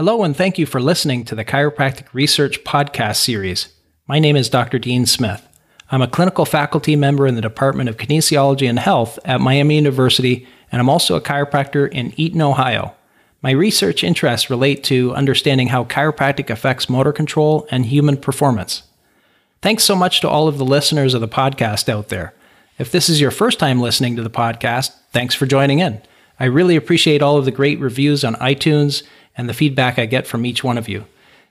Hello, and thank you for listening to the Chiropractic Research Podcast Series. My name is Dr. Dean Smith. I'm a clinical faculty member in the Department of Kinesiology and Health at Miami University, and I'm also a chiropractor in Eaton, Ohio. My research interests relate to understanding how chiropractic affects motor control and human performance. Thanks so much to all of the listeners of the podcast out there. If this is your first time listening to the podcast, thanks for joining in. I really appreciate all of the great reviews on iTunes and the feedback I get from each one of you.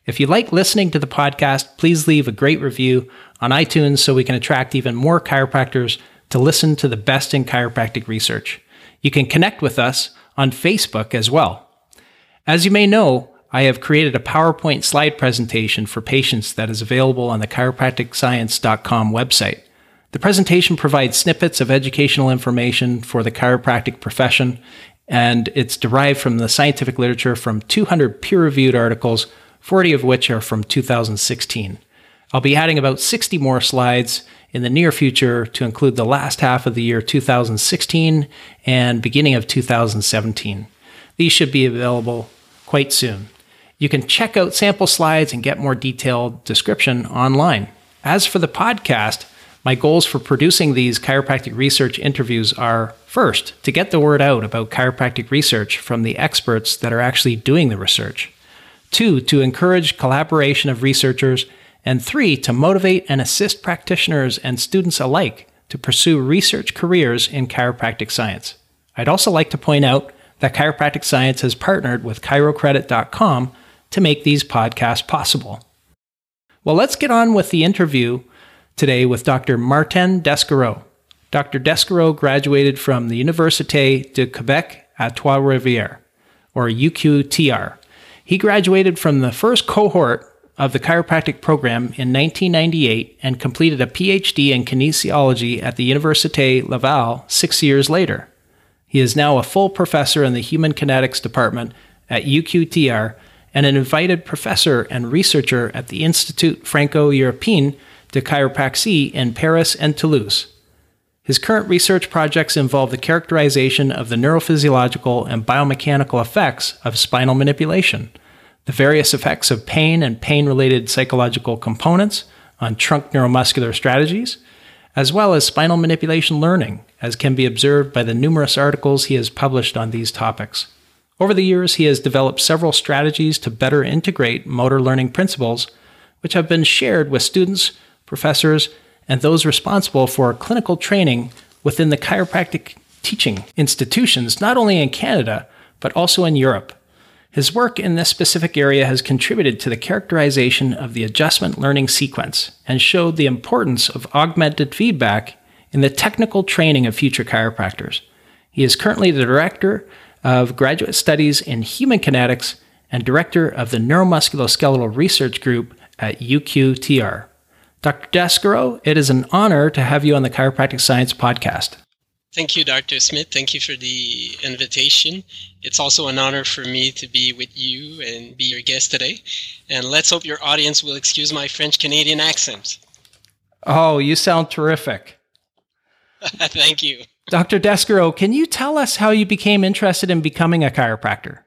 If you like listening to the podcast, please leave a great review on iTunes so we can attract even more chiropractors to listen to the best in chiropractic research. You can connect with us on Facebook as well. As you may know, I have created a PowerPoint slide presentation for patients that is available on the chiropracticscience.com website. The presentation provides snippets of educational information for the chiropractic profession and it's derived from the scientific literature from 200 peer reviewed articles, 40 of which are from 2016. I'll be adding about 60 more slides in the near future to include the last half of the year 2016 and beginning of 2017. These should be available quite soon. You can check out sample slides and get more detailed description online. As for the podcast, my goals for producing these chiropractic research interviews are first, to get the word out about chiropractic research from the experts that are actually doing the research, two, to encourage collaboration of researchers, and three, to motivate and assist practitioners and students alike to pursue research careers in chiropractic science. I'd also like to point out that Chiropractic Science has partnered with chirocredit.com to make these podcasts possible. Well, let's get on with the interview today with Dr. Martin Descarreaux. Dr. Descarreaux graduated from the Université de Quebec at Trois-Rivières, or UQTR. He graduated from the first cohort of the chiropractic program in 1998 and completed a PhD in kinesiology at the Université Laval six years later. He is now a full professor in the Human Kinetics Department at UQTR and an invited professor and researcher at the Institut Franco European de Chiropraxie in Paris and Toulouse. His current research projects involve the characterization of the neurophysiological and biomechanical effects of spinal manipulation, the various effects of pain and pain related psychological components on trunk neuromuscular strategies, as well as spinal manipulation learning, as can be observed by the numerous articles he has published on these topics. Over the years, he has developed several strategies to better integrate motor learning principles, which have been shared with students professors, and those responsible for clinical training within the chiropractic teaching institutions, not only in Canada, but also in Europe. His work in this specific area has contributed to the characterization of the adjustment learning sequence and showed the importance of augmented feedback in the technical training of future chiropractors. He is currently the director of graduate studies in human kinetics and director of the Neuromusculoskeletal Research Group at UQTR. Dr. Descarreaux, it is an honor to have you on the Chiropractic Science podcast. Thank you, Dr. Smith. Thank you for the invitation. It's also an honor for me to be with you and be your guest today. And let's hope your audience will excuse my French Canadian accent. Oh, you sound terrific. Thank you. Dr. Descarreaux, can you tell us how you became interested in becoming a chiropractor?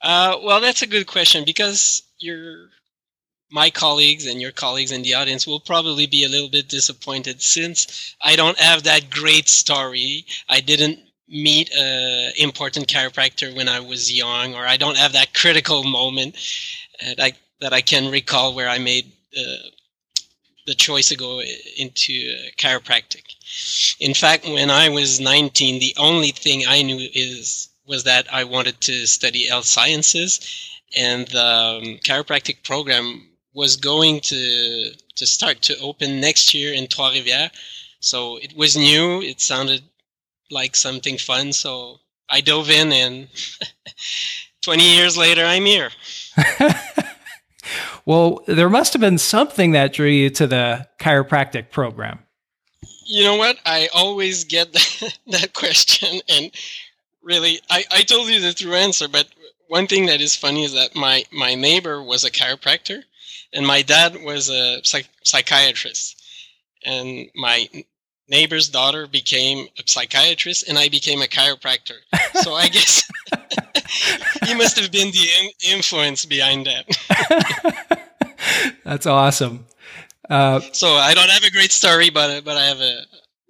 Uh, well, that's a good question because you're my colleagues and your colleagues in the audience will probably be a little bit disappointed since I don't have that great story. I didn't meet an important chiropractor when I was young, or I don't have that critical moment that I, that I can recall where I made uh, the choice to go into chiropractic. In fact, when I was 19, the only thing I knew is was that I wanted to study health sciences, and the um, chiropractic program was going to to start to open next year in Trois Rivières. So it was new. It sounded like something fun. So I dove in, and 20 years later, I'm here. well, there must have been something that drew you to the chiropractic program. You know what? I always get that, that question, and really, I, I told you the true answer, but one thing that is funny is that my, my neighbor was a chiropractor and my dad was a psych- psychiatrist and my neighbor's daughter became a psychiatrist and I became a chiropractor. So I guess he must have been the in- influence behind that. That's awesome. Uh, so I don't have a great story, but but I have a,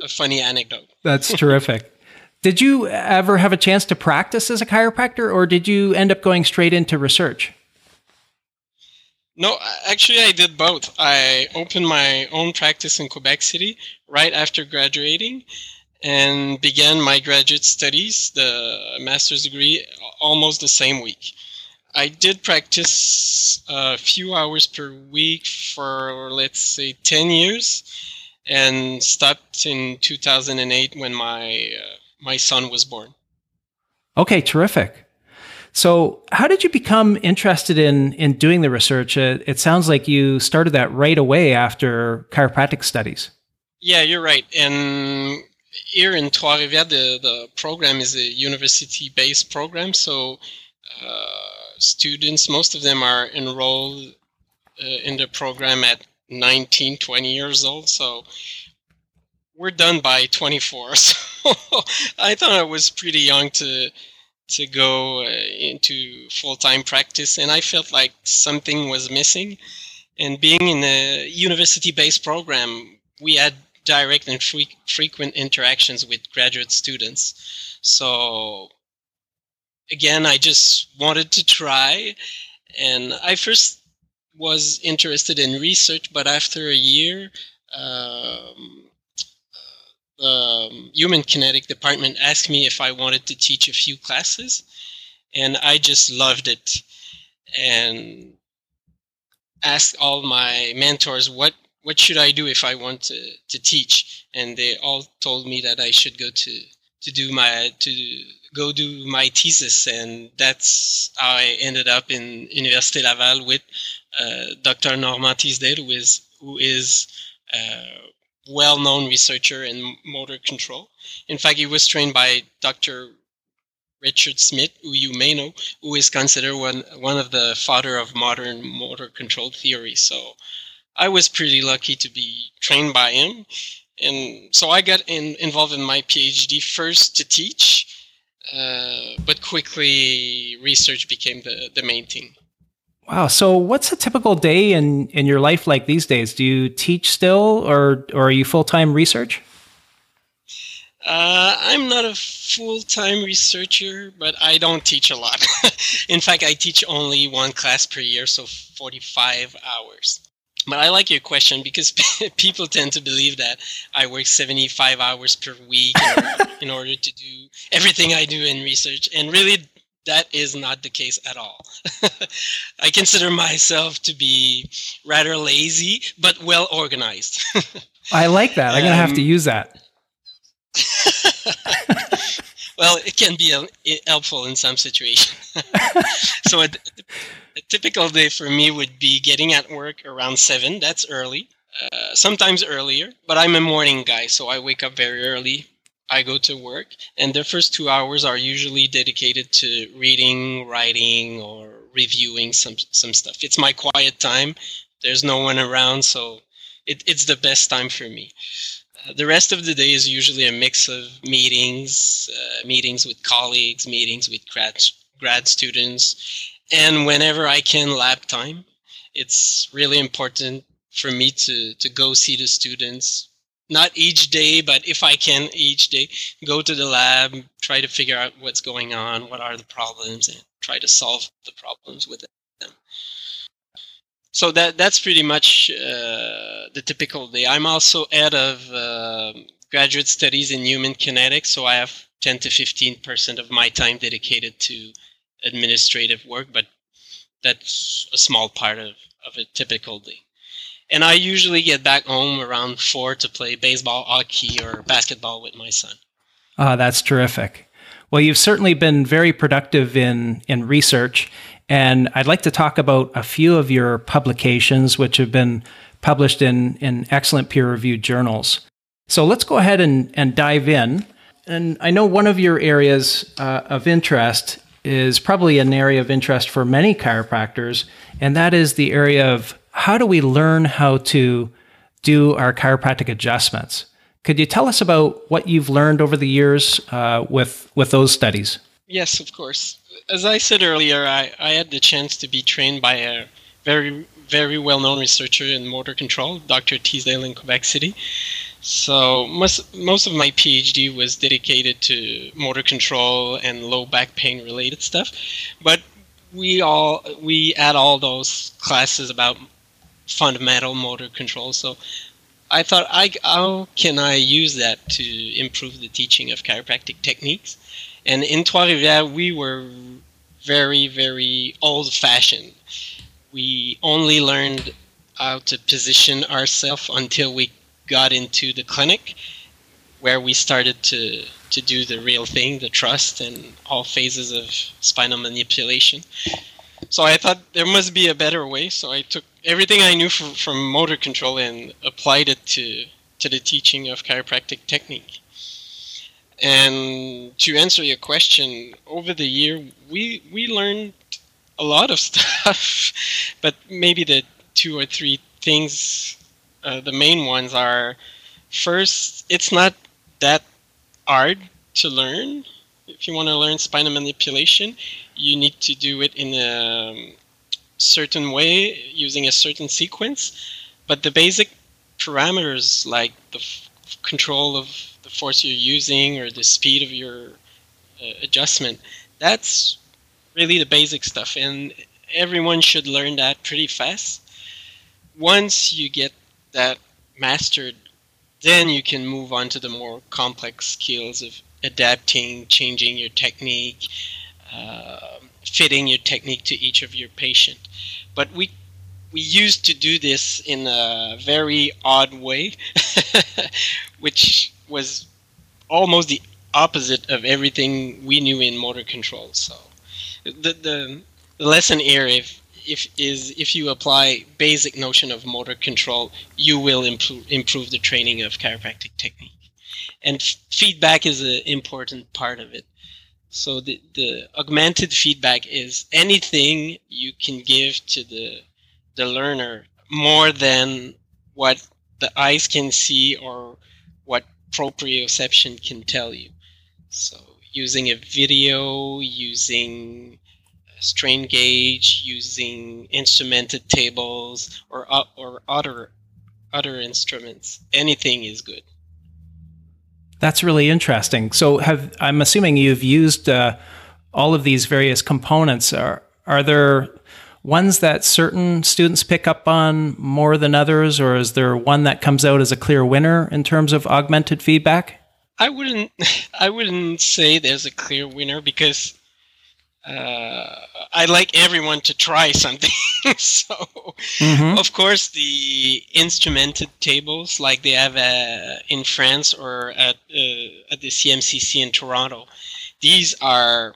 a funny anecdote. That's terrific. Did you ever have a chance to practice as a chiropractor, or did you end up going straight into research? No, actually, I did both. I opened my own practice in Quebec City right after graduating and began my graduate studies, the master's degree, almost the same week. I did practice a few hours per week for, let's say, 10 years and stopped in 2008 when my, uh, my son was born. Okay, terrific. So, how did you become interested in in doing the research? Uh, it sounds like you started that right away after chiropractic studies. Yeah, you're right. And here in Trois-Rivières, the, the program is a university-based program. So, uh, students, most of them are enrolled uh, in the program at 19, 20 years old. So, we're done by 24. So, I thought I was pretty young to to go uh, into full-time practice and i felt like something was missing. And being in a university-based program we had direct and fre- frequent interactions with graduate students. So again i just wanted to try and i first was interested in research but after a year um, um, human kinetic department asked me if I wanted to teach a few classes, and I just loved it, and asked all my mentors what what should I do if I want to, to teach, and they all told me that I should go to to do my to go do my thesis, and that's how I ended up in Université Laval with uh, Dr. Normand Teasdale, who is who is uh, well-known researcher in motor control. In fact, he was trained by Dr. Richard Schmidt, who you may know, who is considered one one of the father of modern motor control theory. So I was pretty lucky to be trained by him. And so I got in, involved in my PhD first to teach, uh, but quickly research became the, the main thing. Wow. So what's a typical day in, in your life like these days? Do you teach still or, or are you full time research? Uh, I'm not a full time researcher, but I don't teach a lot. in fact, I teach only one class per year, so 45 hours. But I like your question because people tend to believe that I work 75 hours per week in order, in order to do everything I do in research. And really, that is not the case at all. I consider myself to be rather lazy, but well organized. I like that. I'm um, going to have to um, use that. well, it can be helpful in some situations. so, a, a, typical day for me would be getting at work around seven. That's early. Uh, sometimes earlier, but I'm a morning guy, so I wake up very early, I go to work, and the first two hours are usually dedicated to reading, writing, or reviewing some some stuff. It's my quiet time. There's no one around, so it, it's the best time for me. Uh, the rest of the day is usually a mix of meetings, uh, meetings with colleagues, meetings with grad grad students, and whenever I can, lab time. It's really important for me to to go see the students, not each day, but if I can each day, go to the lab, try to figure out what's going on, what are the problems, and try to solve the problems with them. So that that's pretty much uh, the typical day. I'm also head of uh, graduate studies in human kinetics, so I have 10 to 15 percent of my time dedicated to administrative work, but that's a small part of, of a typical day and I usually get back home around four to play baseball, hockey, or basketball with my son. Ah, that's terrific. Well, you've certainly been very productive in in research, and I'd like to talk about a few of your publications, which have been published in in excellent peer-reviewed journals. So let's go ahead and and dive in. And I know one of your areas uh, of interest is probably an area of interest for many chiropractors, and that is the area of how do we learn how to do our chiropractic adjustments? Could you tell us about what you've learned over the years uh, with with those studies? Yes, of course. As I said earlier, I, I had the chance to be trained by a very very well known researcher in motor control, Dr. Teasdale in Quebec City. So most most of my PhD was dedicated to motor control and low back pain related stuff, but we all we had all those classes about fundamental motor control. So I thought, I, how can I use that to improve the teaching of chiropractic techniques? And in Trois-Rivières, we were very, very old-fashioned. We only learned how to position ourselves until we got into the clinic, where we started to to do the real thing, the trust, and all phases of spinal manipulation. So I thought there must be a better way. So I took everything I knew from, from motor control and applied it to to the teaching of chiropractic technique. And to answer your question, over the year we we learned a lot of stuff, but maybe the two or three things, uh, the main ones are first, it's not that hard to learn. If you want to learn spinal manipulation, you need to do it in a certain way using a certain sequence, but the basic parameters like the f- control of the force you're using or the speed of your uh, adjustment, that's really the basic stuff, and everyone should learn that pretty fast. Once you get that mastered, then you can move on to the more complex skills of adapting, changing your technique, uh, fitting your technique to each of your patient. But we we used to do this in a very odd way, which was almost the opposite of everything we knew in motor control. So the the, the lesson here if if is if you apply basic notion of motor control, you will improve improve the training of chiropractic technique. And f- feedback is an important part of it. So the, the augmented feedback is anything you can give to the the learner more than what the eyes can see or what proprioception can tell you. So using a video, using strain gauge, using instrumented tables or or other other instruments, anything is good. That's really interesting. So, have I'm assuming you've used uh, all of these various components. Are are there ones that certain students pick up on more than others, or is there one that comes out as a clear winner in terms of augmented feedback? I wouldn't. I wouldn't say there's a clear winner because uh, I like everyone to try something. so, mm-hmm. of course, the instrumented tables, like they have uh, in France or at uh, at the CMCC in Toronto, these are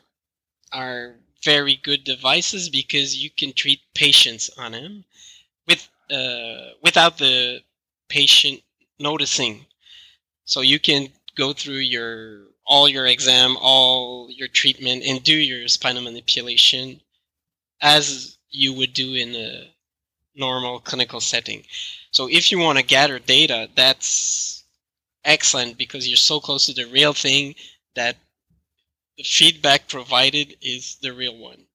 are very good devices because you can treat patients on them with uh, without the patient noticing. So you can go through your all your exam, all your treatment, and do your spinal manipulation as you would do in a normal clinical setting. So if you want to gather data, that's excellent because you're so close to the real thing that the feedback provided is the real one.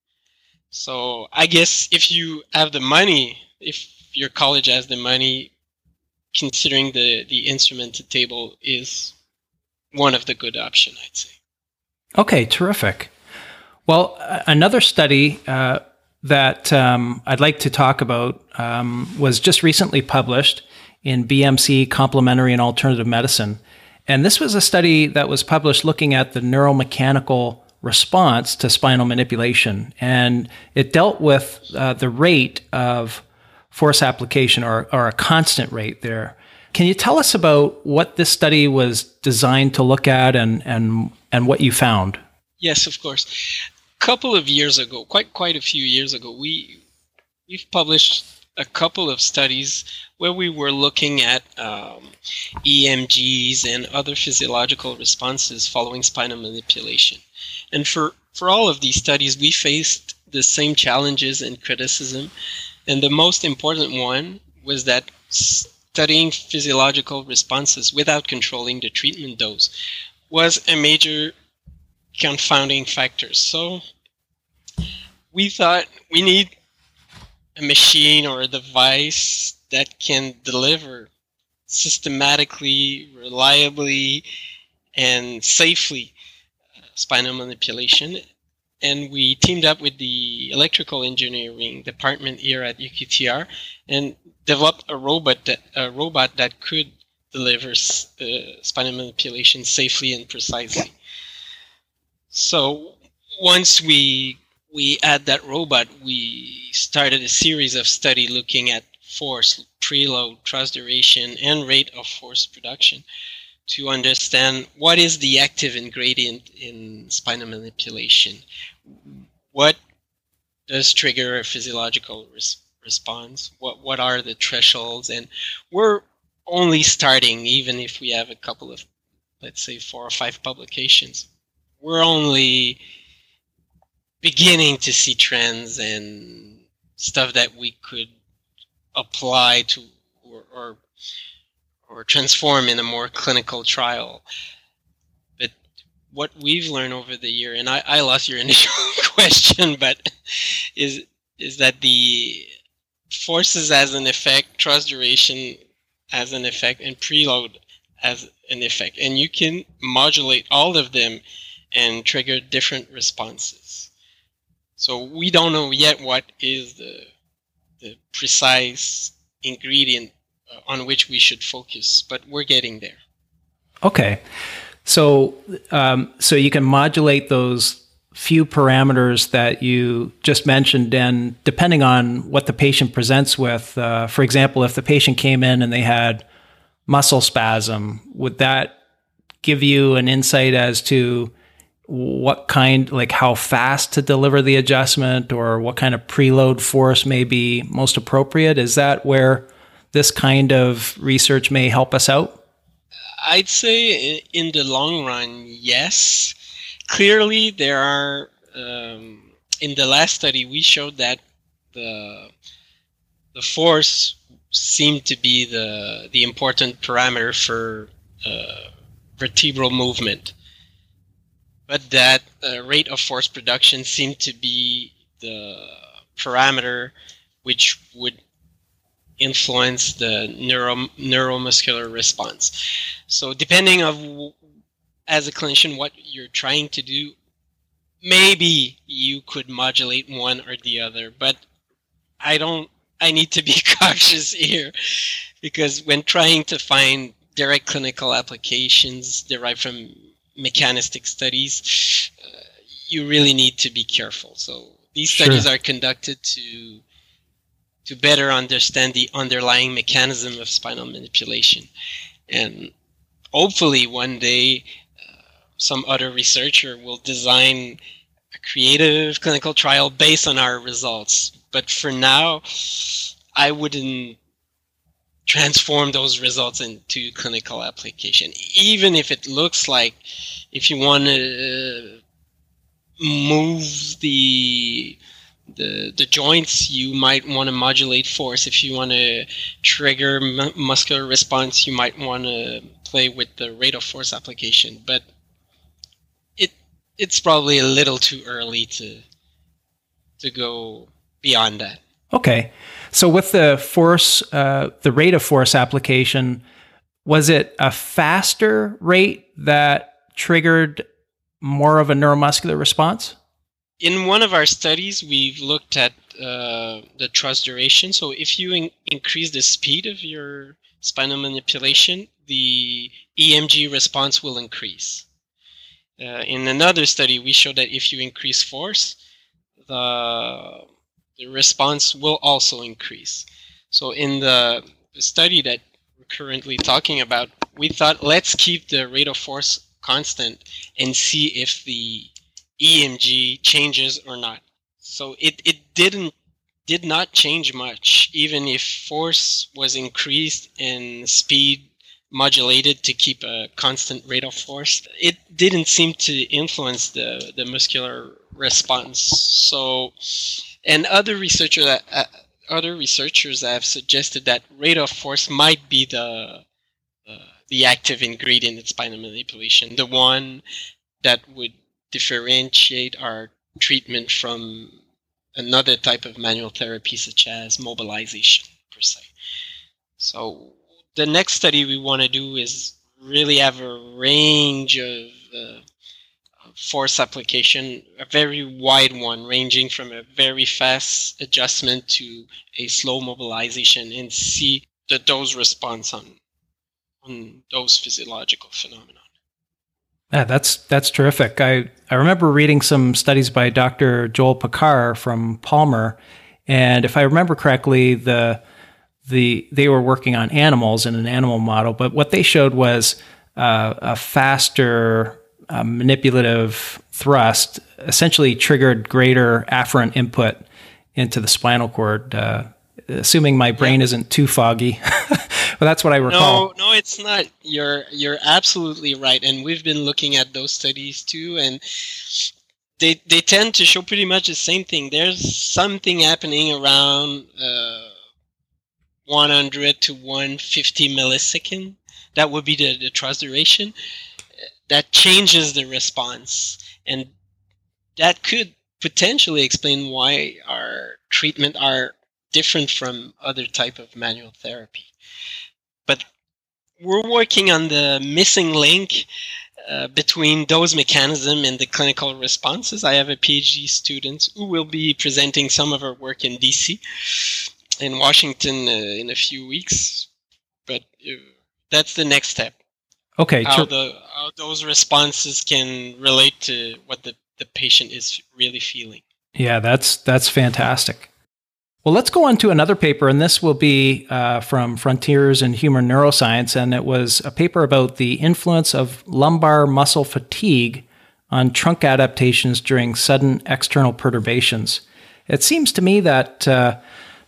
So I guess if you have the money, if your college has the money, considering the the instrumented table is one of the good option, I'd say. Okay, terrific. Well, another study uh, that um, I'd like to talk about um, was just recently published in BMC Complementary and Alternative Medicine. And this was a study that was published looking at the neuromechanical response to spinal manipulation. And it dealt with uh, the rate of force application or, or a constant rate there. Can you tell us about what this study was designed to look at and, and, and what you found? Yes, of course. A couple of years ago, quite quite a few years ago, we we've published a couple of studies where we were looking at um, EMGs and other physiological responses following spinal manipulation. And for, for all of these studies, we faced the same challenges and criticism. And the most important one was that studying physiological responses without controlling the treatment dose was a major confounding factor. So we thought we need a machine or a device that can deliver systematically, reliably, and safely uh, spinal manipulation. And we teamed up with the electrical engineering department here at UQTR and developed a robot that, a robot that could deliver uh, spinal manipulation safely and precisely. So once we we add that robot, we started a series of study looking at force, preload, thrust duration, and rate of force production to understand what is the active ingredient in spinal manipulation. What does trigger a physiological res- response? What what are the thresholds? And we're only starting, even if we have a couple of, let's say, four or five publications. We're only beginning to see trends and stuff that we could apply to or, or or transform in a more clinical trial. But what we've learned over the year, and I, I lost your initial question, but is is that the forces as an effect, thrust duration as an effect, and preload as an effect, and you can modulate all of them and trigger different responses. So we don't know yet what is the the precise ingredient uh, on which we should focus, but we're getting there. Okay, so um, so you can modulate those few parameters that you just mentioned, and depending on what the patient presents with, uh, for example, if the patient came in and they had muscle spasm, would that give you an insight as to what kind, like how fast to deliver the adjustment or what kind of preload force may be most appropriate? Is that where this kind of research may help us out? I'd say in the long run, yes. Clearly, there are, um, in the last study, we showed that the, the force seemed to be the, the important parameter for uh, vertebral movement but that uh, rate of force production seemed to be the parameter which would influence the neuro, neuromuscular response. So depending of as a clinician what you're trying to do, maybe you could modulate one or the other, but I don't I need to be cautious here because when trying to find direct clinical applications derived from mechanistic studies, uh, you really need to be careful. So these sure. studies are conducted to to better understand the underlying mechanism of spinal manipulation, and hopefully one day some other researcher will design a creative clinical trial based on our results. But for now, I wouldn't transform those results into clinical application. Even if it looks like if you want to uh, move the the the joints you might want to modulate force. If you want to trigger mu- muscular response you might want to play with the rate of force application. But it's probably a little too early to to go beyond that okay so with the force, uh, the rate of force application, was it a faster rate that triggered more of a neuromuscular response? In one of our studies, we've looked at uh, the thrust duration. So if you in- increase the speed of your spinal manipulation, the EMG response will increase. Uh, in another study, we showed that if you increase force, the the response will also increase. So in the study that we're currently talking about, we thought let's keep the rate of force constant and see if the EMG changes or not. So it, it didn't did not change much, even if force was increased and speed modulated to keep a constant rate of force. It didn't seem to influence the, the muscular response. So and other researchers uh, other researchers have suggested that rate of force might be the uh, the active ingredient in spinal manipulation, the one that would differentiate our treatment from another type of manual therapy, such as mobilization per se. So the next study we want to do is really have a range of uh, force application, a very wide one, ranging from a very fast adjustment to a slow mobilization, and see the dose response on on those physiological phenomena. Yeah, that's that's terrific. I, I remember reading some studies by Dr. Joel Pickar from Palmer, and if I remember correctly, the the they were working on animals in an animal model, but what they showed was uh, a faster uh, manipulative thrust essentially triggered greater afferent input into the spinal cord. Uh, assuming my brain yeah. isn't too foggy, but that's what I recall. No, no, it's not. You're you're absolutely right, and we've been looking at those studies too, and they they tend to show pretty much the same thing. There's something happening around. Uh, 100 to 150 millisecond. That would be the, the thrust duration. That changes the response. And that could potentially explain why our treatment are different from other type of manual therapy. But we're working on the missing link uh, between those mechanism and the clinical responses. I have a PhD student who will be presenting some of her work in DC in Washington uh, in a few weeks. But uh, that's the next step. Okay. How, the, how those responses can relate to what the, the patient is really feeling. Yeah, that's that's fantastic. Well, let's go on to another paper, and this will be uh, from Frontiers in Human Neuroscience, and it was a paper about the influence of lumbar muscle fatigue on trunk adaptations during sudden external perturbations. It seems to me that uh,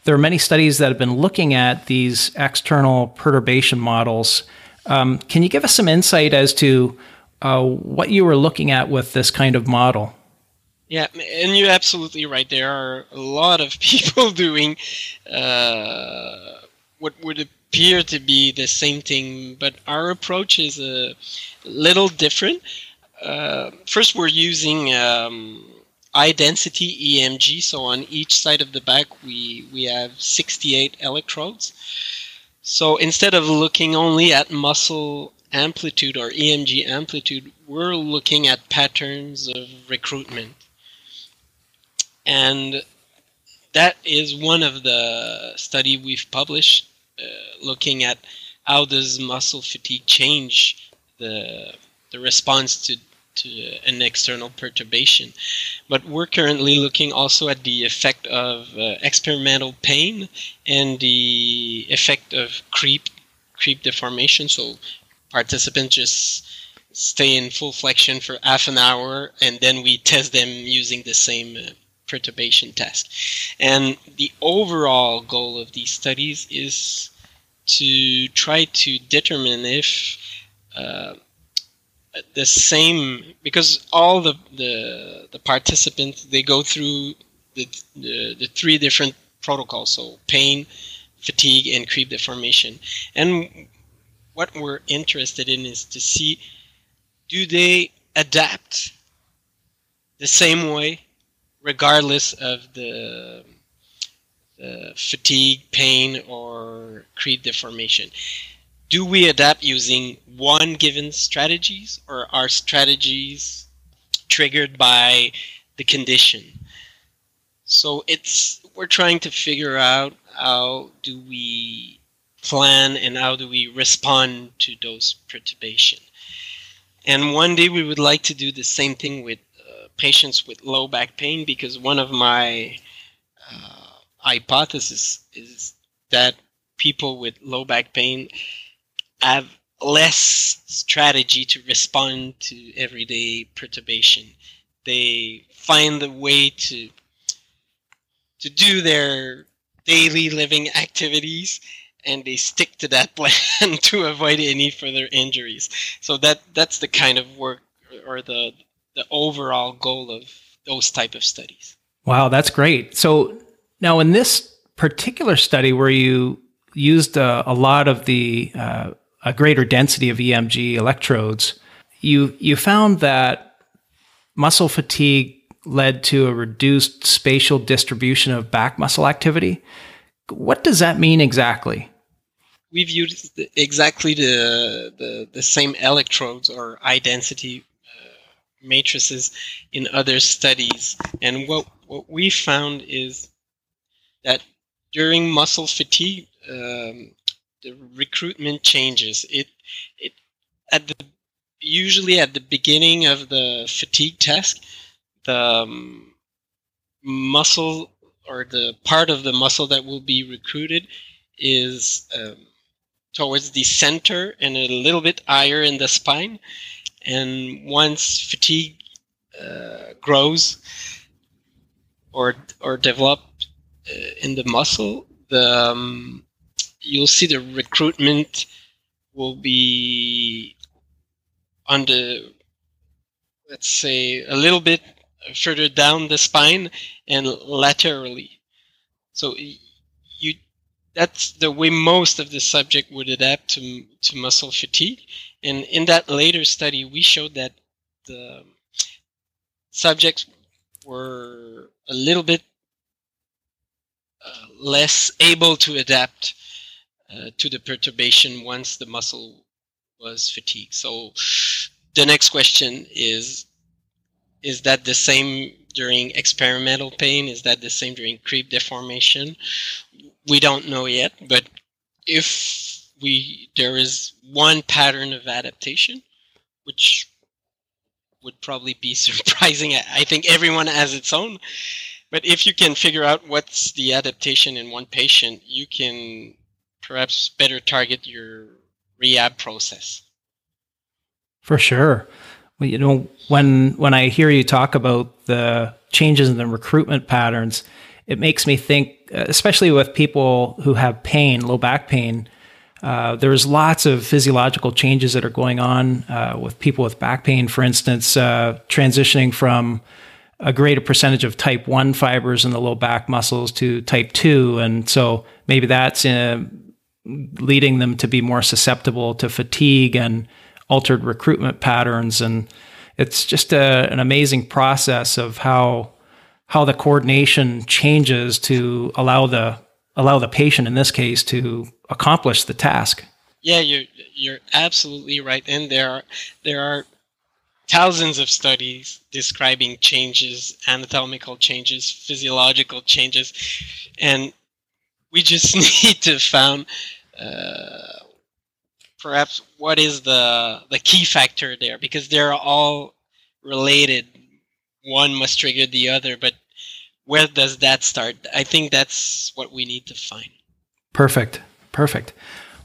there are many studies that have been looking at these external perturbation models. Um, can you give us some insight as to uh, what you were looking at with this kind of model? Yeah, and you're absolutely right. There are a lot of people doing uh, what would appear to be the same thing, but our approach is a little different. Uh, first, we're using um, high density EMG. So on each side of the back, we, we have 68 electrodes. So instead of looking only at muscle amplitude or EMG amplitude, we're looking at patterns of recruitment. And that is one of the study we've published uh, looking at how does muscle fatigue change the the response to to an external perturbation. But we're currently looking also at the effect of uh, experimental pain and the effect of creep creep deformation. So participants just stay in full flexion for half an hour and then we test them using the same uh, perturbation test. And the overall goal of these studies is to try to determine if uh, the same because all the the, the participants they go through the, the, the three different protocols so pain fatigue and creep deformation. And what we're interested in is to see do they adapt the same way regardless of the, the fatigue pain or creep deformation do we adapt using one given strategies or are strategies triggered by the condition? So it's we're trying to figure out how do we plan and how do we respond to those perturbation. And one day we would like to do the same thing with uh, patients with low back pain because one of my uh, hypotheses is that people with low back pain have less strategy to respond to everyday perturbation. They find a way to to do their daily living activities and they stick to that plan to avoid any further injuries. So that that's the kind of work or the the overall goal of those type of studies. Wow, that's great. So now in this particular study where you used a, a lot of the uh, a greater density of EMG electrodes, you you found that muscle fatigue led to a reduced spatial distribution of back muscle activity. What does that mean exactly? We've used exactly the, the, the same electrodes or high density uh, matrices in other studies. And what, what we found is that during muscle fatigue, um, the recruitment changes. It, it at the usually at the beginning of the fatigue test, the um, muscle or the part of the muscle that will be recruited is um, towards the center and a little bit higher in the spine. And once fatigue uh, grows or or develops uh, in the muscle, the um, you'll see the recruitment will be the let's say a little bit further down the spine and laterally. So you that's the way most of the subject would adapt to to muscle fatigue. And in that later study, we showed that the subjects were a little bit uh, less able to adapt uh, to the perturbation once the muscle was fatigued. So the next question is is that the same during experimental pain? Is that the same during creep deformation? We don't know yet, but if we there is one pattern of adaptation, which would probably be surprising. I think everyone has its own. But if you can figure out what's the adaptation in one patient, you can perhaps better target your rehab process. For sure. Well, you know, when when I hear you talk about the changes in the recruitment patterns, it makes me think, especially with people who have pain, low back pain. Uh, there's lots of physiological changes that are going on uh, with people with back pain, for instance, uh, transitioning from a greater percentage of type 1 fibers in the low back muscles to type 2. And so maybe that's uh, leading them to be more susceptible to fatigue and altered recruitment patterns. And it's just a, an amazing process of how how the coordination changes to allow the allow the patient in this case to accomplish the task. Yeah, you're you're absolutely right. And there are there are thousands of studies describing changes, anatomical changes, physiological changes, and we just need to find uh, perhaps what is the the key factor there because they're all related. One must trigger the other, but where does that start? I think that's what we need to find. Perfect. Perfect.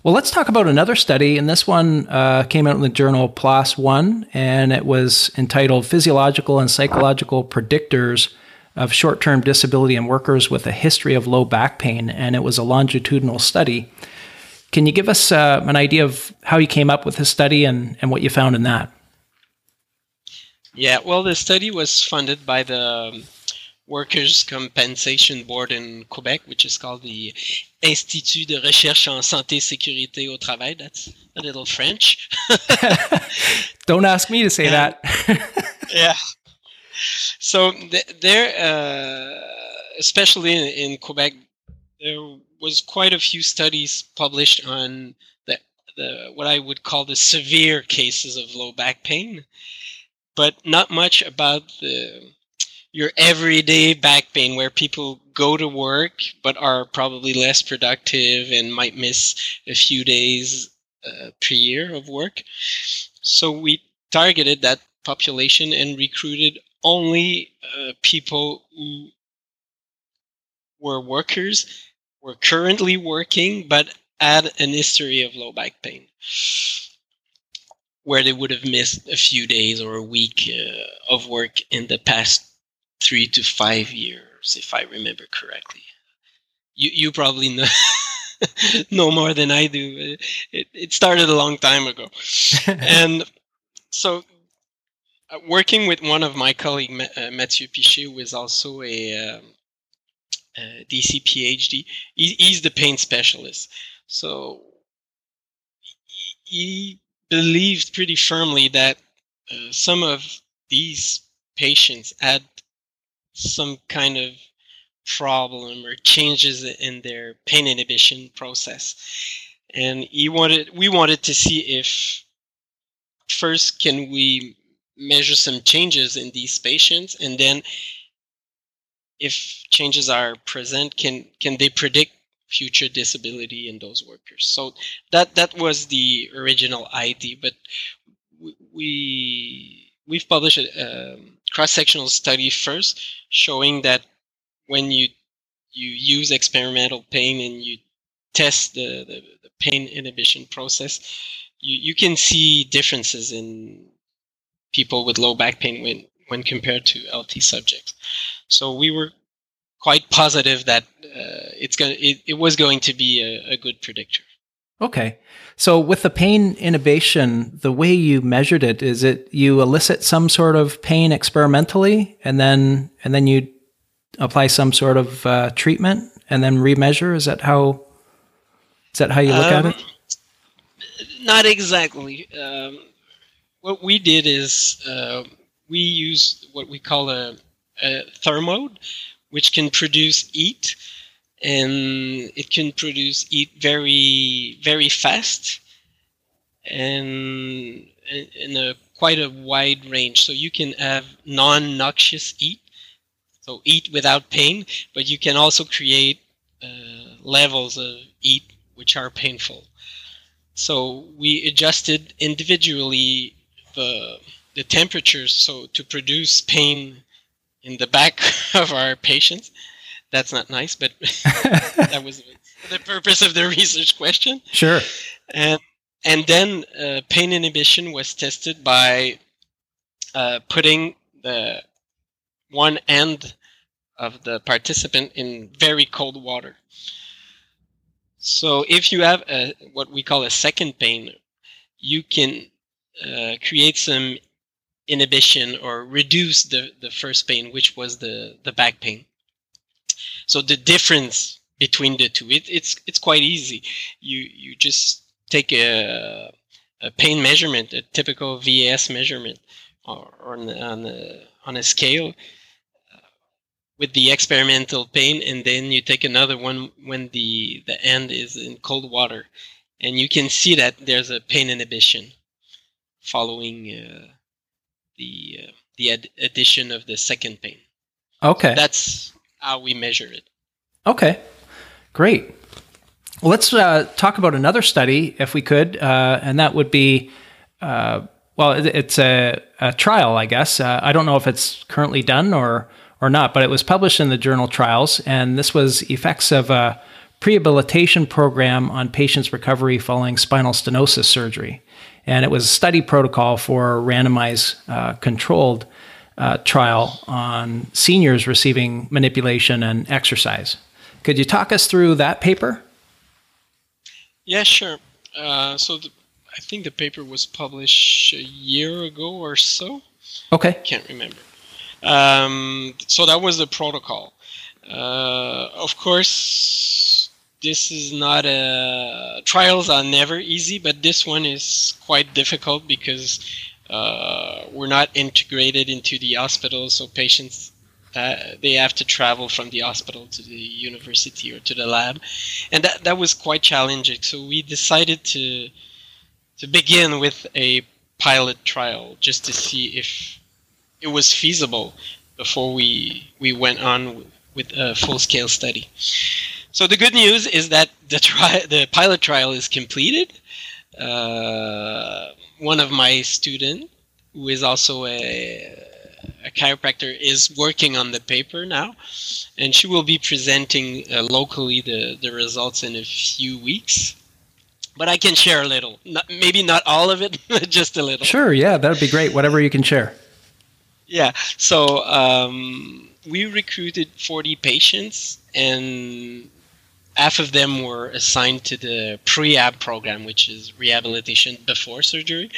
Well, let's talk about another study. And this one uh, came out in the journal PLOS One, and it was entitled Physiological and Psychological Predictors of Short Term Disability in Workers with a History of Low Back Pain. And it was a longitudinal study. Can you give us uh, an idea of how you came up with this study and, and what you found in that? Yeah, well, the study was funded by the um, Workers' Compensation Board in Quebec, which is called the Institut de Recherche en Santé Sécurité au Travail. That's a little French. Don't ask me to say yeah. that. yeah. So there, uh, especially in, in, Quebec, there was quite a few studies published on the, the what I would call the severe cases of low back pain, but not much about the your everyday back pain where people go to work but are probably less productive and might miss a few days uh, per year of work. So we targeted that population and recruited only uh, people who were workers, were currently working, but had an history of low back pain where they would have missed a few days or a week uh, of work in the past three to five years, if I remember correctly. You you probably know know more than I do. It it started a long time ago, and so working with one of my colleagues, uh, Mathieu Piché, who is also a um, uh, DC PhD. He, he's the pain specialist. So he believed pretty firmly that uh, some of these patients had some kind of problem or changes in their pain inhibition process and he wanted we wanted to see if first can we measure some changes in these patients and then if changes are present can can they predict future disability in those workers? So that that was the original idea but we we've published a um, cross-sectional study first showing that when you you use experimental pain and you test the, the, the pain inhibition process you, you can see differences in people with low back pain when when compared to LT subjects. So we were quite positive that uh, it's going it, it was going to be a, a good predictor. Okay. So with the pain inhibition, the way you measured it is it you elicit some sort of pain experimentally and then and then you apply some sort of uh, treatment and then remeasure is that how is that how you look um, at it? Not exactly. Um, what we did is uh, we use what we call a, a thermode, which can produce heat, and it can produce heat very very fast, and in a quite a wide range. So you can have non-noxious heat, so heat without pain, but you can also create uh, levels of heat which are painful. So we adjusted individually the the temperatures so to produce pain in the back of our patients. That's not nice, but that was the purpose of the research question. Sure. And and then uh, pain inhibition was tested by uh, putting the one end of the participant in very cold water. So if you have a, what we call a second pain, you can uh, create some inhibition or reduce the, the first pain, which was the, the back pain. So the difference between the two, it, it's it's quite easy. You you just take a, a pain measurement, a typical VAS measurement, or, on, on, a, on a scale, with the experimental pain and then you take another one when the the end is in cold water and you can see that there's a pain inhibition following uh, the uh, the ad- addition of the second pain okay. That's how we measure it. Okay. Great. Well, let's uh, talk about another study if we could uh, and that would be uh, well it's a, a, trial i guess. Uh, i don't know if it's currently done or or not, but it was published in the journal Trials, and this was effects of a prehabilitation program on patients' recovery following spinal stenosis surgery. And it was a study protocol for a randomized uh, controlled uh, trial on seniors receiving manipulation and exercise. Could you talk us through that paper? Yeah, sure. Uh, so the, I think the paper was published a year ago or so. Okay. Can't remember. Um, so that was the protocol. Uh, of course, this is not a trials are never easy, but this one is quite difficult because uh, we're not integrated into the hospital, so patients uh, they have to travel from the hospital to the university or to the lab, and that that was quite challenging. So we decided to to begin with a pilot trial just to see if it was feasible before we we went on with a full scale study. So the good news is that the tri- the pilot trial is completed. Uh, one of my students, who is also a, a, chiropractor, is working on the paper now, and she will be presenting uh, locally the, the results in a few weeks. But I can share a little, not, maybe not all of it, just a little. Sure, yeah, that would be great. Whatever you can share. Yeah. So um, we recruited 40 patients, and half of them were assigned to the prehab program, which is rehabilitation before surgery,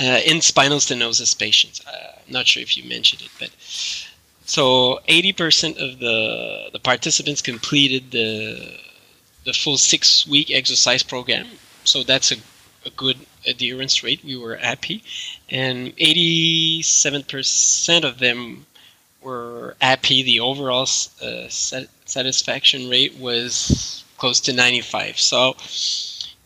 uh, in spinal stenosis patients. Uh, not sure if you mentioned it, but So 80% of the the participants completed the the full six week exercise program. So that's a, a good adherence rate. We were happy, and 87% of them were happy. The overall uh, sat- satisfaction rate was close to 95. So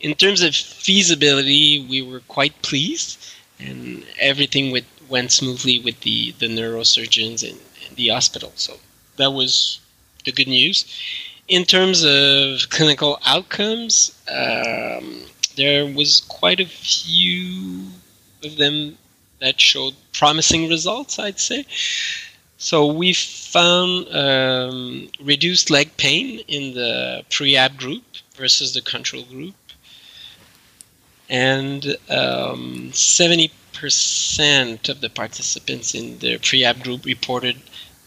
in terms of feasibility, we were quite pleased, and everything with, went smoothly with the, the neurosurgeons and, and the hospital. So that was the good news. In terms of clinical outcomes, um, there was quite a few of them that showed promising results, I'd say. So we found um, reduced leg pain in the prehab group versus the control group and um, 70% of the participants in the prehab group reported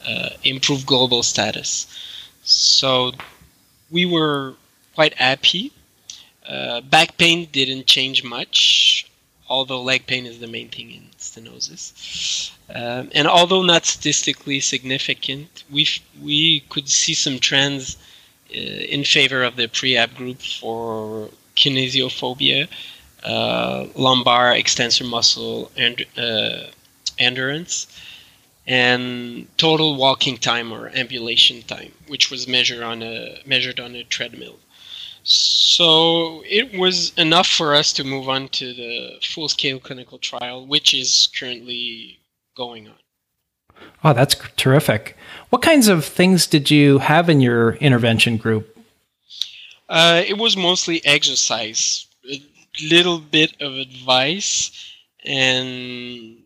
uh, improved global status. So we were quite happy. Uh, back pain didn't change much, although leg pain is the main thing in stenosis. Um, and although not statistically significant, we we could see some trends uh, in favor of the prehab group for kinesiophobia uh, lumbar extensor muscle and uh, endurance, and total walking time or ambulation time, which was measured on a measured on a treadmill. So it was enough for us to move on to the full-scale clinical trial, which is currently going on. Oh, that's terrific. What kinds of things did you have in your intervention group? Uh, it was mostly exercise a little bit of advice and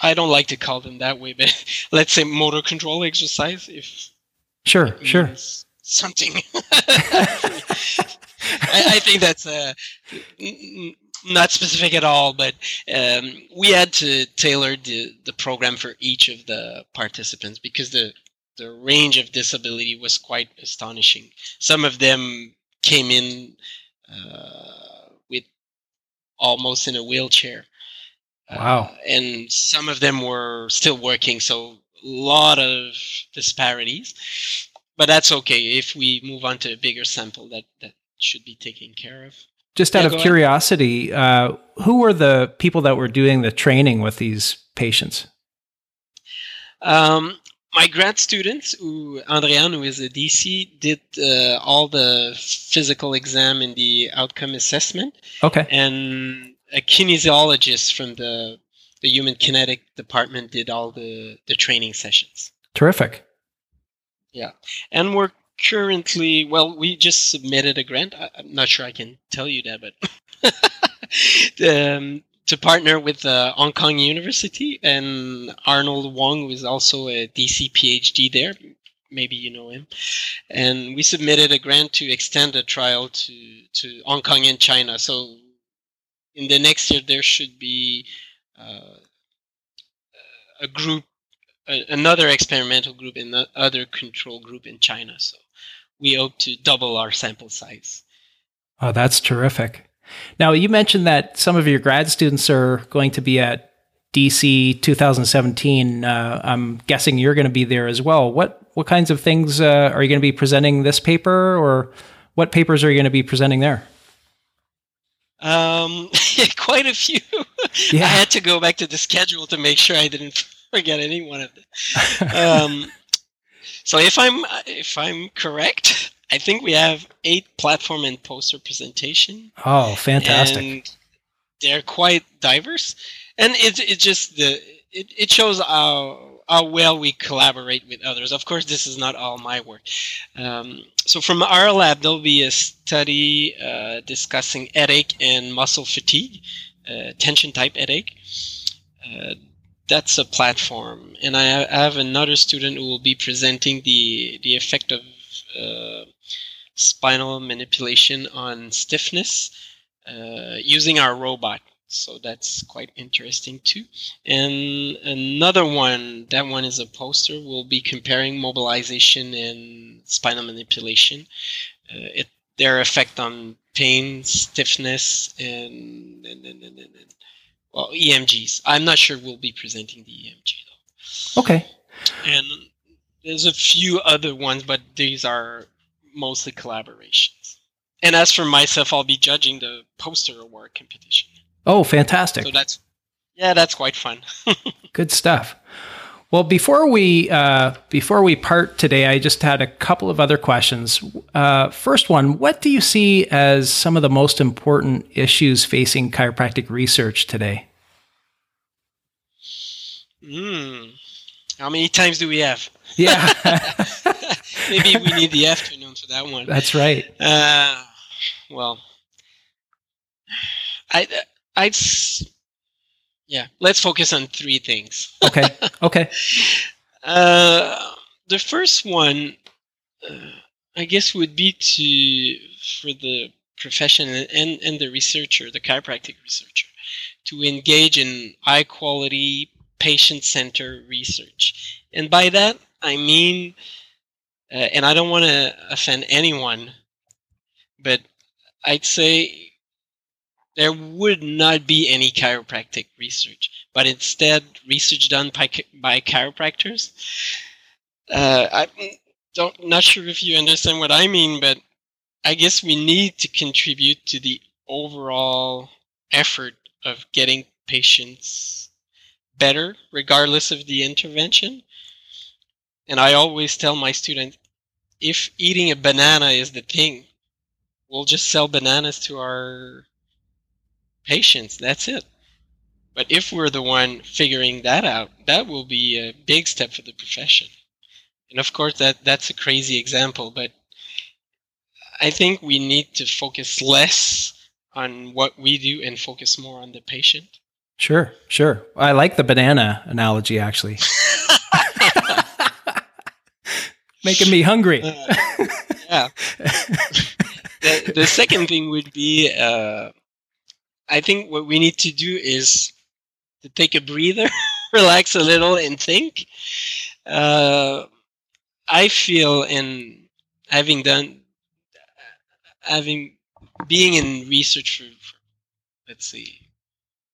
I don't like to call them that way, but let's say motor control exercise. If sure, sure, something. I, I, think that's uh, not specific at all, but um, we had to tailor the the program for each of the participants because the the range of disability was quite astonishing. Some of them came in. Uh, almost in a wheelchair. Wow. Uh, and some of them were still working, so a lot of disparities. But that's okay. If we move on to a bigger sample, that, that should be taken care of. Just out yeah, of curiosity, uh, who were the people that were doing the training with these patients? Um, my grad students, who Andrian, who is a DC, did uh, all the physical exam and the outcome assessment. Okay. And a kinesiologist from the the human kinetic department did all the the training sessions. Terrific. Yeah, and we're currently well, we just submitted a grant. I, am not sure I can tell you that, but um, to partner with uh, Hong Kong University and Arnold Wong, who is also a DC PhD there. Maybe you know him. And we submitted a grant to extend the trial to, to Hong Kong and China. So in the next year, there should be uh, a group, another experimental group, and other control group in China. So we hope to double our sample size. Oh, that's terrific. Now, you mentioned that some of your grad students are going to be at DC 2017. Uh, I'm guessing you're going to be there as well. What what kinds of things uh, are you going to be presenting this paper, or what papers are you going to be presenting there? Um, quite a few. Yeah. I had to go back to the schedule to make sure I didn't forget any one of them. um, so if I'm if I'm correct, I think we have eight platform and poster presentation. Oh, fantastic! And they're quite diverse, and it it just the it, it shows how how well we collaborate with others. Of course, this is not all my work. Um, so from our lab, there'll be a study uh, discussing headache and muscle fatigue, uh, tension type headache. Uh, that's a platform, and I have another student who will be presenting the the effect of uh, spinal manipulation on stiffness uh, using our robot. So that's quite interesting too. And another one, that one is a poster, We'll be comparing mobilization and spinal manipulation. Uh, it, their effect on pain, stiffness, and, and, and, and, well, EMGs. I'm not sure we'll be presenting the EMG though. Okay. And there's a few other ones, but these are mostly collaborations. And as for myself, I'll be judging the poster award competition. Oh, fantastic! So that's yeah, that's quite fun. Good stuff. Well, before we uh, before we part today, I just had a couple of other questions. Uh, first one: What do you see as some of the most important issues facing chiropractic research today? Hmm. How many times do we have? Yeah. Maybe we need the afternoon for that one. That's right. Uh, well, I, I'd, yeah. Let's focus on three things. Okay. Okay. uh, the first one, uh, I guess, would be to for the profession and and the researcher, the chiropractic researcher, to engage in high quality patient centered research, and by that I mean, uh, and I don't want to offend anyone, but I'd say there would not be any chiropractic research, but instead research done by, by chiropractors. Uh, I'm don't, not sure if you understand what I mean, but I guess we need to contribute to the overall effort of getting patients better, regardless of the intervention. And I always tell my students if eating a banana is the thing, we'll just sell bananas to our patients. That's it. But if we're the one figuring that out, that will be a big step for the profession. And of course, that that's a crazy example, but I think we need to focus less on what we do and focus more on the patient. Sure, sure. I like the banana analogy actually. Making me hungry. Uh, yeah. the, the second thing would be uh, I think what we need to do is to take a breather, relax a little, and think. Uh, I feel in having done, having being in research for, for let's see,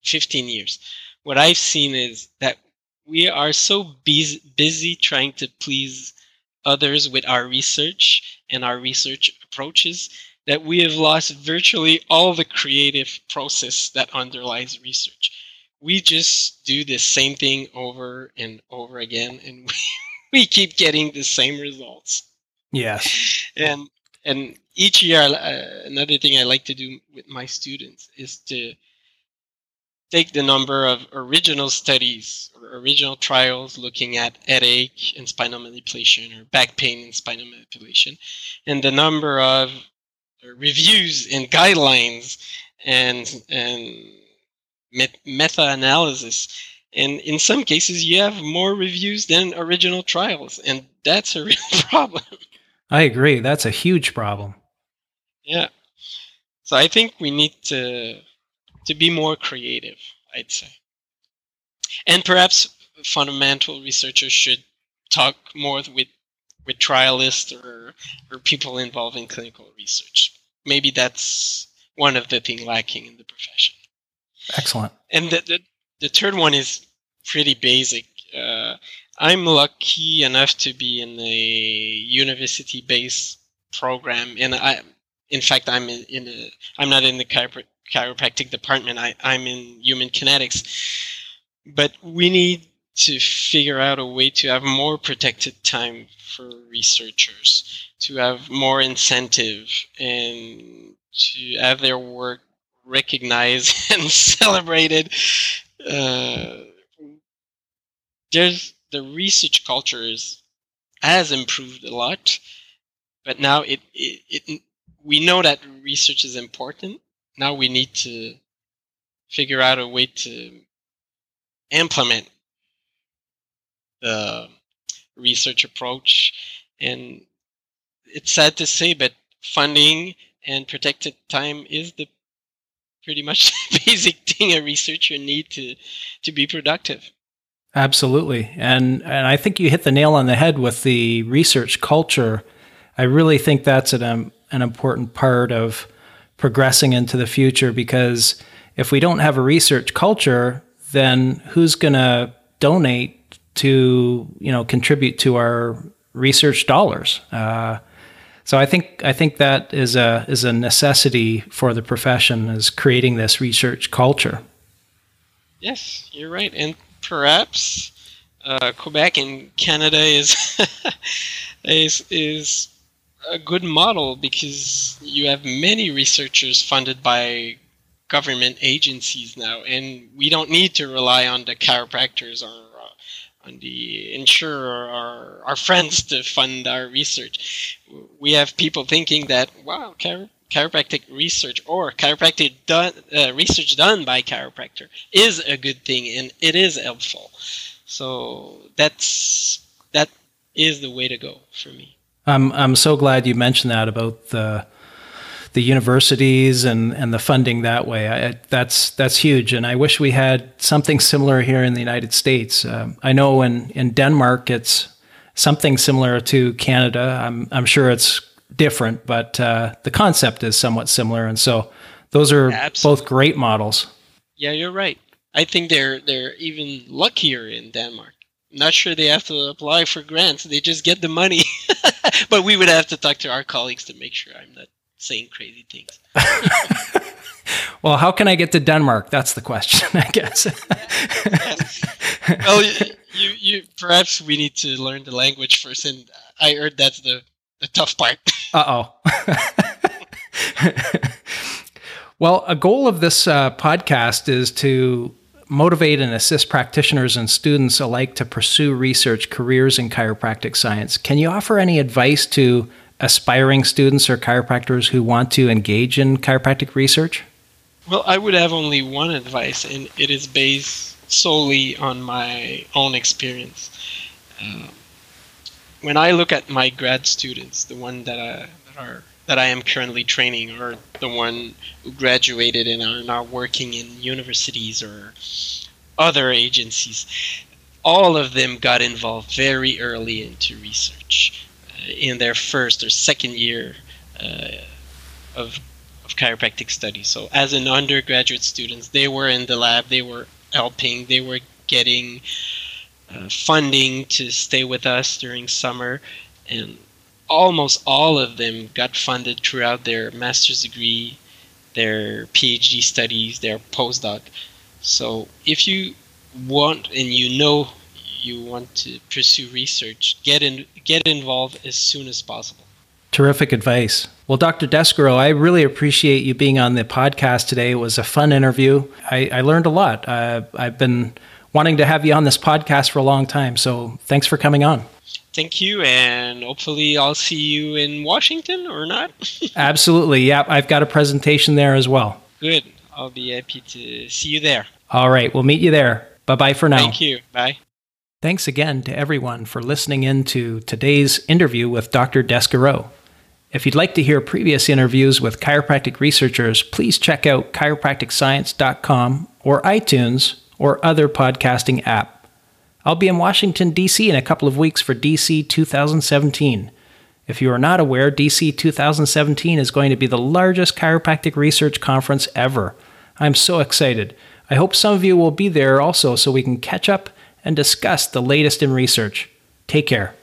15 years, what I've seen is that we are so busy, busy trying to please others with our research and our research approaches that we have lost virtually all the creative process that underlies research. We just do the same thing over and over again, and we, we keep getting the same results. Yes. And and each year, uh, another thing I like to do with my students is to take the number of original studies or original trials looking at headache and spinal manipulation or back pain and spinal manipulation, and the number of reviews and guidelines and and meta-analysis. And in some cases you have more reviews than original trials and that's a real problem. I agree. That's a huge problem. Yeah. So i think we need to to be more creative i'd say and perhaps fundamental researchers should talk more with with trialists or, or people involved in clinical research. Maybe that's one of the things lacking in the profession. Excellent. And the, the, the third one is pretty basic. Uh, I'm lucky enough to be in a university based program, and I, in fact, I'm in, a, I'm not in the chiropr- chiropractic department. I, I'm in human kinetics, but we need to figure out a way to have more protected time for researchers, to have more incentive, and to have their work recognized and celebrated. Uh, there's the research culture is has improved a lot, but now it, it, it we know that research is important. Now we need to figure out a way to implement the research approach. And it's sad to say, but funding and protected time is the pretty much basic thing a researcher need to to be productive. Absolutely. And and I think you hit the nail on the head with the research culture. I really think that's an um, an important part of progressing into the future because if we don't have a research culture, then who's going to donate to you know contribute to our research dollars. Uh, so I think I think that is a is a necessity for the profession is creating this research culture. Yes, you're right, and perhaps uh, Quebec and Canada is is is a good model because you have many researchers funded by government agencies now, and we don't need to rely on the chiropractors or uh, on the insurer or our friends to fund our research. We have people thinking that wow, chiro- chiropractic research or chiropractic done, uh, research done by chiropractor is a good thing and it is helpful. So that's that is the way to go for me. I'm I'm so glad you mentioned that about the the universities and, and the funding that way. I, that's that's huge, and I wish we had something similar here in the United States. Uh, I know in in Denmark it's something similar to Canada. I'm I'm sure it's different, but uh, the concept is somewhat similar, and so those are Absolutely. both great models. Yeah, you're right. I think they're they're even luckier in Denmark. Not sure they have to apply for grants; they just get the money. but we would have to talk to our colleagues to make sure I'm not saying crazy things. well, how can I get to Denmark? That's the question, I guess. well, you, you perhaps we need to learn the language first, and I heard that's the the tough part. Uh oh. well, a goal of this uh, podcast is to motivate and assist practitioners and students alike to pursue research careers in chiropractic science. Can you offer any advice to aspiring students or chiropractors who want to engage in chiropractic research? Well, I would have only one advice, and it is based solely on my own experience. Uh, when I look at my grad students, the one that, I, that are that I am currently training, or the one who graduated and are now working in universities or other agencies, all of them got involved very early into research uh, in their first or second year uh, of of chiropractic studies. So as an undergraduate students, they were in the lab, they were helping, they were getting uh, funding to stay with us during summer, and almost all of them got funded throughout their master's degree, their PhD studies, their postdoc. So if you want and you know you want to pursue research, get in get involved as soon as possible. Terrific advice. Well, Dr. Descarreaux, I really appreciate you being on the podcast today. It was a fun interview. I, I learned a lot. Uh, I've been wanting to have you on this podcast for a long time. So thanks for coming on. Thank you, and hopefully I'll see you in Washington or not. Absolutely. Yeah, I've got a presentation there as well. Good. I'll be happy to see you there. All right, we'll meet you there. Bye bye for now. Thank you. Bye. Thanks again to everyone for listening in to today's interview with Dr. Descarreaux. If you'd like to hear previous interviews with chiropractic researchers, please check out chiropracticscience.com or iTunes or other podcasting app. I'll be in Washington, D.C. in a couple of weeks for DC 2017. If you are not aware, DC 2017 is going to be the largest chiropractic research conference ever. I'm so excited. I hope some of you will be there also so we can catch up and discuss the latest in research. Take care.